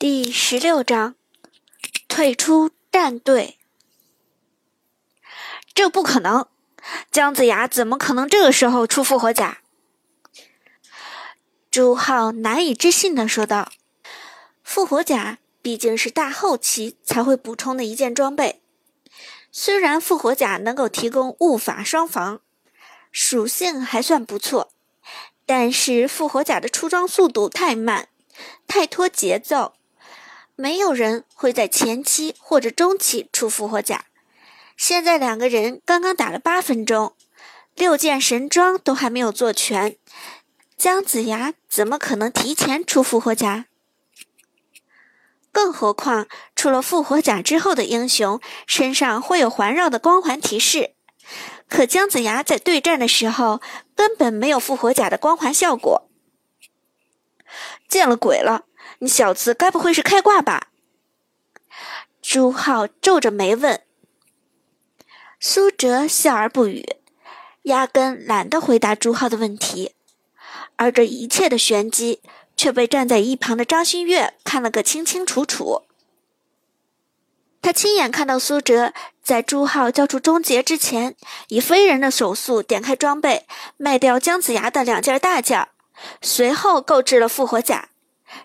第十六章，退出战队。这不可能，姜子牙怎么可能这个时候出复活甲？朱浩难以置信的说道：“复活甲毕竟是大后期才会补充的一件装备，虽然复活甲能够提供物法双防，属性还算不错，但是复活甲的出装速度太慢，太拖节奏。”没有人会在前期或者中期出复活甲。现在两个人刚刚打了八分钟，六件神装都还没有做全，姜子牙怎么可能提前出复活甲？更何况，出了复活甲之后的英雄身上会有环绕的光环提示，可姜子牙在对战的时候根本没有复活甲的光环效果。见了鬼了！你小子该不会是开挂吧？朱浩皱着眉问。苏哲笑而不语，压根懒得回答朱浩的问题。而这一切的玄机却被站在一旁的张馨月看了个清清楚楚。他亲眼看到苏哲在朱浩交出终结之前，以非人的手速点开装备，卖掉姜子牙的两件大件，随后购置了复活甲。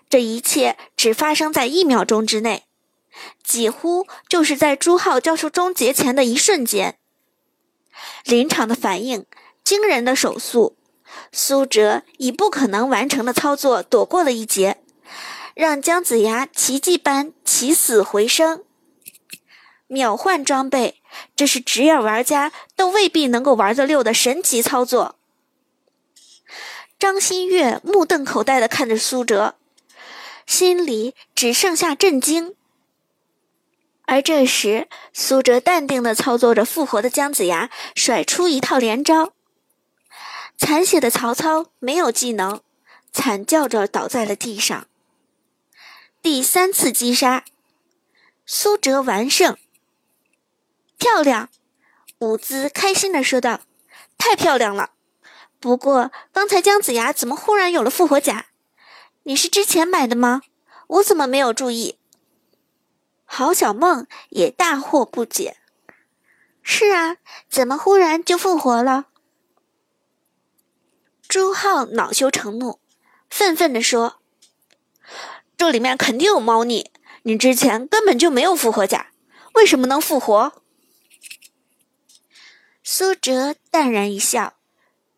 这一切只发生在一秒钟之内，几乎就是在朱浩交出终结前的一瞬间。临场的反应，惊人的手速，苏哲以不可能完成的操作躲过了一劫，让姜子牙奇迹般起死回生。秒换装备，这是职业玩家都未必能够玩得溜的神奇操作。张馨月目瞪口呆地看着苏哲。心里只剩下震惊，而这时，苏哲淡定的操作着复活的姜子牙，甩出一套连招。残血的曹操没有技能，惨叫着倒在了地上。第三次击杀，苏哲完胜，漂亮！伍兹开心的说道：“太漂亮了！不过刚才姜子牙怎么忽然有了复活甲？”你是之前买的吗？我怎么没有注意？郝小梦也大惑不解。是啊，怎么忽然就复活了？朱浩恼羞成怒，愤愤地说：“这里面肯定有猫腻！你之前根本就没有复活甲，为什么能复活？”苏哲淡然一笑，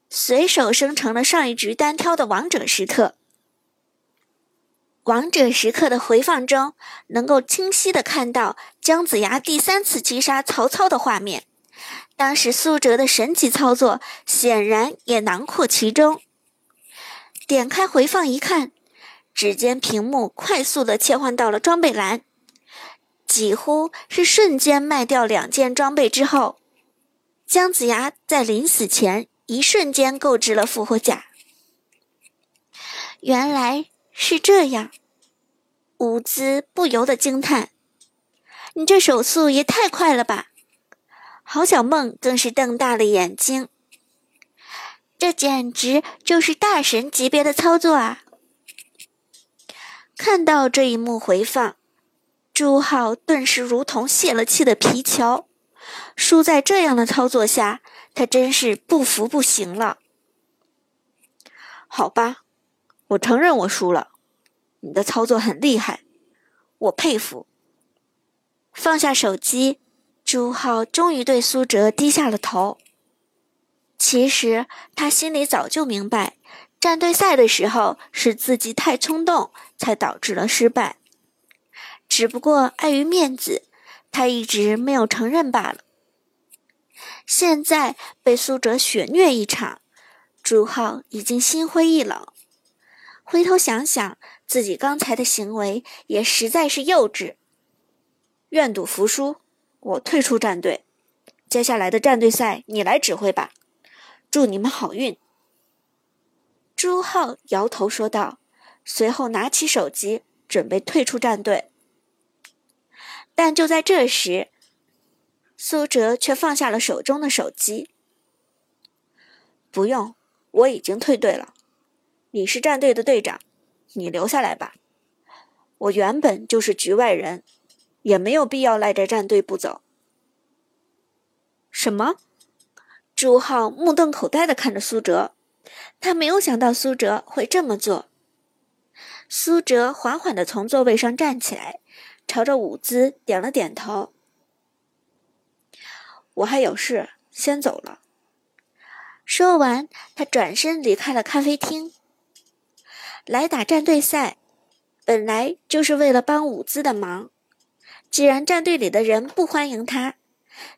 随手生成了上一局单挑的王者时刻。王者时刻的回放中，能够清晰的看到姜子牙第三次击杀曹操的画面。当时苏哲的神奇操作显然也囊括其中。点开回放一看，指尖屏幕快速的切换到了装备栏，几乎是瞬间卖掉两件装备之后，姜子牙在临死前一瞬间购置了复活甲。原来。是这样，伍兹不由得惊叹：“你这手速也太快了吧！”郝小梦更是瞪大了眼睛：“这简直就是大神级别的操作啊！”看到这一幕回放，朱浩顿时如同泄了气的皮球，输在这样的操作下，他真是不服不行了。好吧。我承认我输了，你的操作很厉害，我佩服。放下手机，朱浩终于对苏哲低下了头。其实他心里早就明白，战队赛的时候是自己太冲动，才导致了失败。只不过碍于面子，他一直没有承认罢了。现在被苏哲血虐一场，朱浩已经心灰意冷。回头想想，自己刚才的行为也实在是幼稚。愿赌服输，我退出战队。接下来的战队赛你来指挥吧，祝你们好运。朱浩摇头说道，随后拿起手机准备退出战队。但就在这时，苏哲却放下了手中的手机。不用，我已经退队了。你是战队的队长，你留下来吧。我原本就是局外人，也没有必要赖着战队不走。什么？朱浩目瞪口呆的看着苏哲，他没有想到苏哲会这么做。苏哲缓缓的从座位上站起来，朝着舞姿点了点头。我还有事，先走了。说完，他转身离开了咖啡厅。来打战队赛，本来就是为了帮伍兹的忙。既然战队里的人不欢迎他，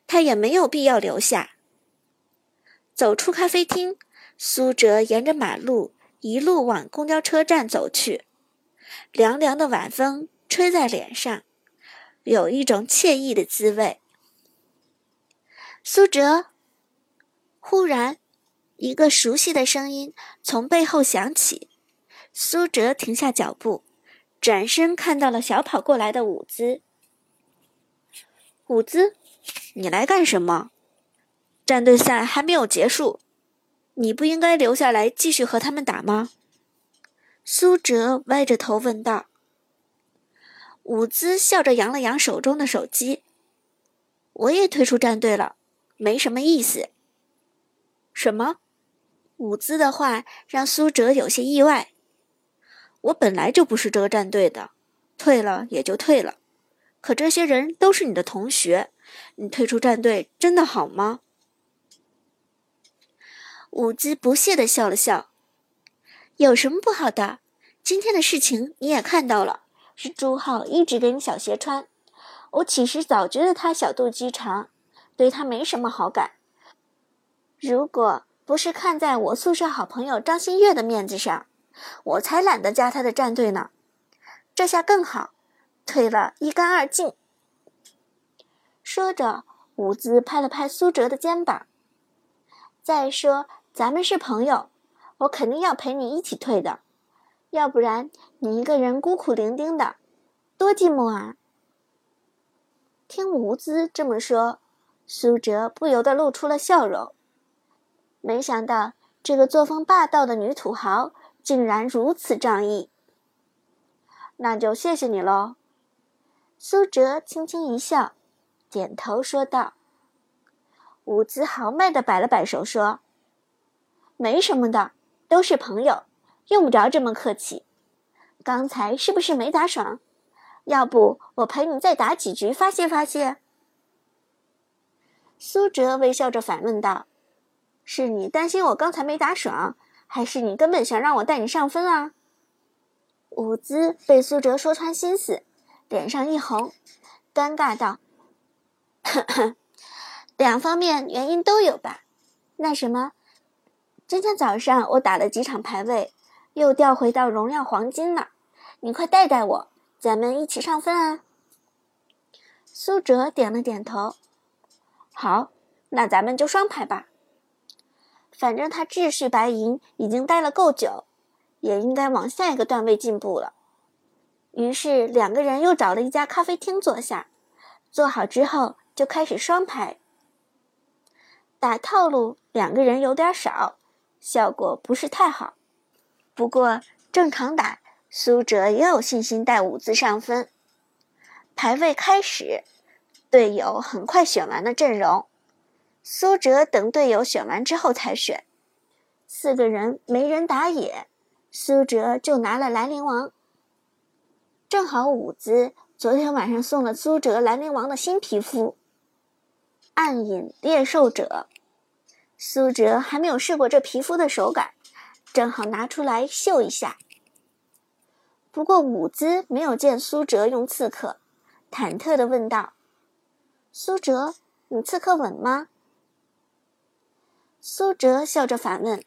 他也没有必要留下。走出咖啡厅，苏哲沿着马路一路往公交车站走去。凉凉的晚风吹在脸上，有一种惬意的滋味。苏哲，忽然。一个熟悉的声音从背后响起，苏哲停下脚步，转身看到了小跑过来的舞姿。舞姿，你来干什么？战队赛还没有结束，你不应该留下来继续和他们打吗？苏哲歪着头问道。舞姿笑着扬了扬手中的手机：“我也退出战队了，没什么意思。”什么？舞姿的话让苏哲有些意外。我本来就不是这个战队的，退了也就退了。可这些人都是你的同学，你退出战队真的好吗？舞姿不屑地笑了笑：“有什么不好的？今天的事情你也看到了，是朱浩一直给你小鞋穿。我其实早觉得他小肚鸡肠，对他没什么好感。如果……”不是看在我宿舍好朋友张馨月的面子上，我才懒得加他的战队呢。这下更好，退了一干二净。说着，伍兹拍了拍苏哲的肩膀。再说，咱们是朋友，我肯定要陪你一起退的，要不然你一个人孤苦伶仃的，多寂寞啊！听伍兹这么说，苏哲不由得露出了笑容。没想到这个作风霸道的女土豪竟然如此仗义，那就谢谢你喽。苏哲轻轻一笑，点头说道。伍兹豪迈地摆了摆手说：“没什么的，都是朋友，用不着这么客气。刚才是不是没打爽？要不我陪你再打几局发泄发泄？”苏哲微笑着反问道。是你担心我刚才没打爽，还是你根本想让我带你上分啊？伍兹被苏哲说穿心思，脸上一红，尴尬道：“两方面原因都有吧。那什么，今天早上我打了几场排位，又调回到荣耀黄金了。你快带带我，咱们一起上分啊！”苏哲点了点头：“好，那咱们就双排吧。”反正他秩序白银已经待了够久，也应该往下一个段位进步了。于是两个人又找了一家咖啡厅坐下，坐好之后就开始双排打套路。两个人有点少，效果不是太好。不过正常打，苏哲也有信心带五字上分。排位开始，队友很快选完了阵容。苏哲等队友选完之后才选，四个人没人打野，苏哲就拿了兰陵王。正好伍兹昨天晚上送了苏哲兰陵王的新皮肤——暗影猎兽者。苏哲还没有试过这皮肤的手感，正好拿出来秀一下。不过伍兹没有见苏哲用刺客，忐忑地问道：“苏哲，你刺客稳吗？”苏哲笑着反问：“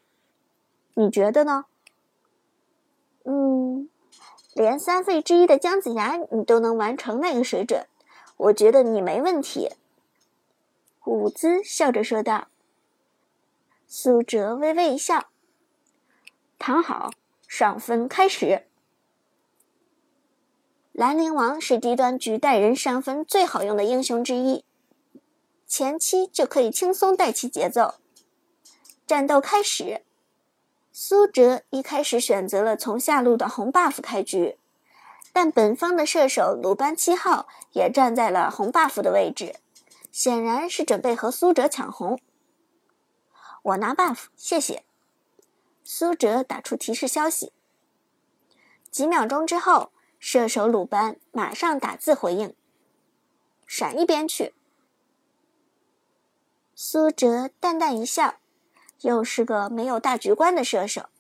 你觉得呢？”“嗯，连三费之一的姜子牙你都能完成那个水准，我觉得你没问题。”伍兹笑着说道。苏哲微微一笑：“躺好，上分开始。”兰陵王是低端局带人上分最好用的英雄之一，前期就可以轻松带起节奏。战斗开始，苏哲一开始选择了从下路的红 buff 开局，但本方的射手鲁班七号也站在了红 buff 的位置，显然是准备和苏哲抢红。我拿 buff，谢谢。苏哲打出提示消息。几秒钟之后，射手鲁班马上打字回应：“闪一边去。”苏哲淡淡一笑，又是个没有大局观的射手。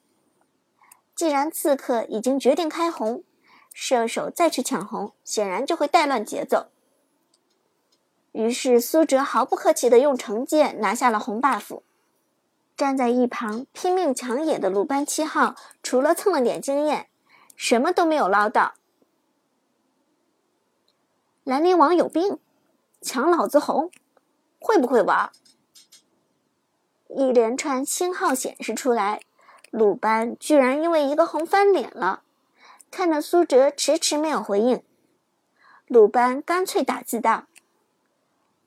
既然刺客已经决定开红，射手再去抢红，显然就会带乱节奏。于是苏哲毫不客气地用惩戒拿下了红 buff。站在一旁拼命抢野的鲁班七号，除了蹭了点经验，什么都没有捞到。兰陵王有病，抢老子红，会不会玩？一连串星号显示出来，鲁班居然因为一个红翻脸了。看着苏哲迟迟没有回应，鲁班干脆打字道：“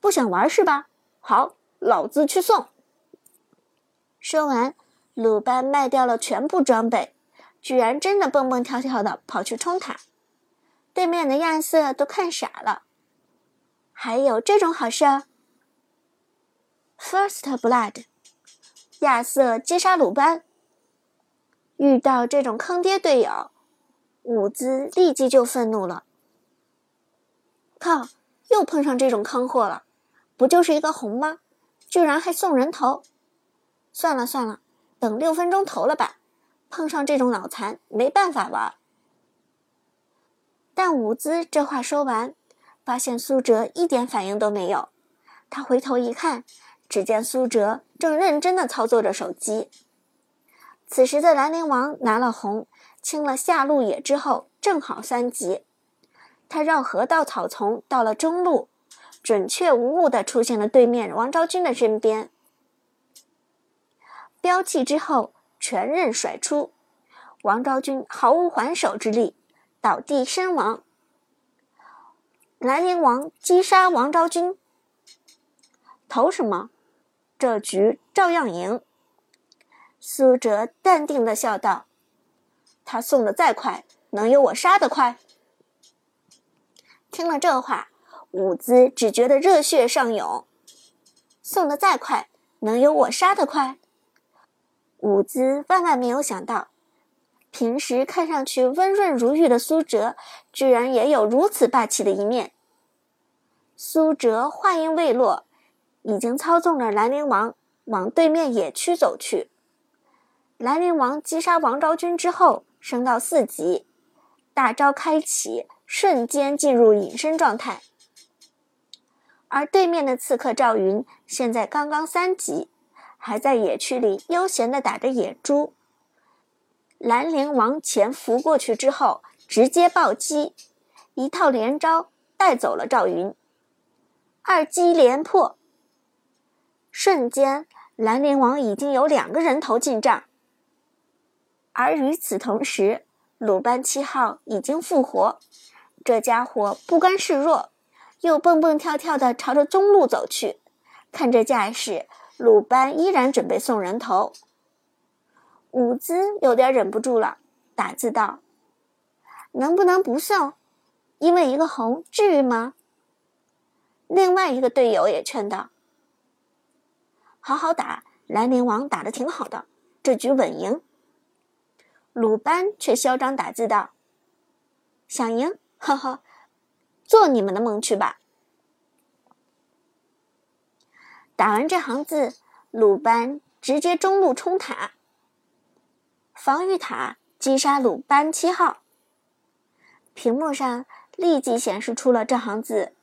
不想玩是吧？好，老子去送。”说完，鲁班卖掉了全部装备，居然真的蹦蹦跳跳的跑去冲塔。对面的亚瑟都看傻了。还有这种好事？First Blood，亚瑟击杀鲁班。遇到这种坑爹队友，伍兹立即就愤怒了。靠，又碰上这种坑货了！不就是一个红吗？居然还送人头！算了算了，等六分钟投了吧。碰上这种脑残，没办法玩。但伍兹这话说完，发现苏哲一点反应都没有。他回头一看，只见苏哲正认真的操作着手机。此时的兰陵王拿了红，清了下路野之后，正好三级。他绕河道草丛，到了中路，准确无误的出现了对面王昭君的身边。标记之后，全刃甩出，王昭君毫无还手之力，倒地身亡。兰陵王击杀王昭君，投什么？这局照样赢。苏哲淡定的笑道：“他送的再快，能有我杀的快？”听了这话，伍兹只觉得热血上涌。送的再快，能有我杀的快？伍兹万万没有想到，平时看上去温润如玉的苏哲，居然也有如此霸气的一面。苏哲话音未落，已经操纵着兰陵王往对面野区走去。兰陵王击杀王昭君之后，升到四级，大招开启，瞬间进入隐身状态。而对面的刺客赵云，现在刚刚三级。还在野区里悠闲地打着野猪，兰陵王潜伏过去之后，直接暴击，一套连招带走了赵云，二击连破。瞬间，兰陵王已经有两个人头进账。而与此同时，鲁班七号已经复活，这家伙不甘示弱，又蹦蹦跳跳地朝着中路走去，看这架势。鲁班依然准备送人头，伍兹有点忍不住了，打字道：“能不能不送？因为一个红，至于吗？”另外一个队友也劝道：“好好打，兰陵王打的挺好的，这局稳赢。”鲁班却嚣张打字道：“想赢，呵呵，做你们的梦去吧。”打完这行字，鲁班直接中路冲塔，防御塔击杀鲁班七号。屏幕上立即显示出了这行字：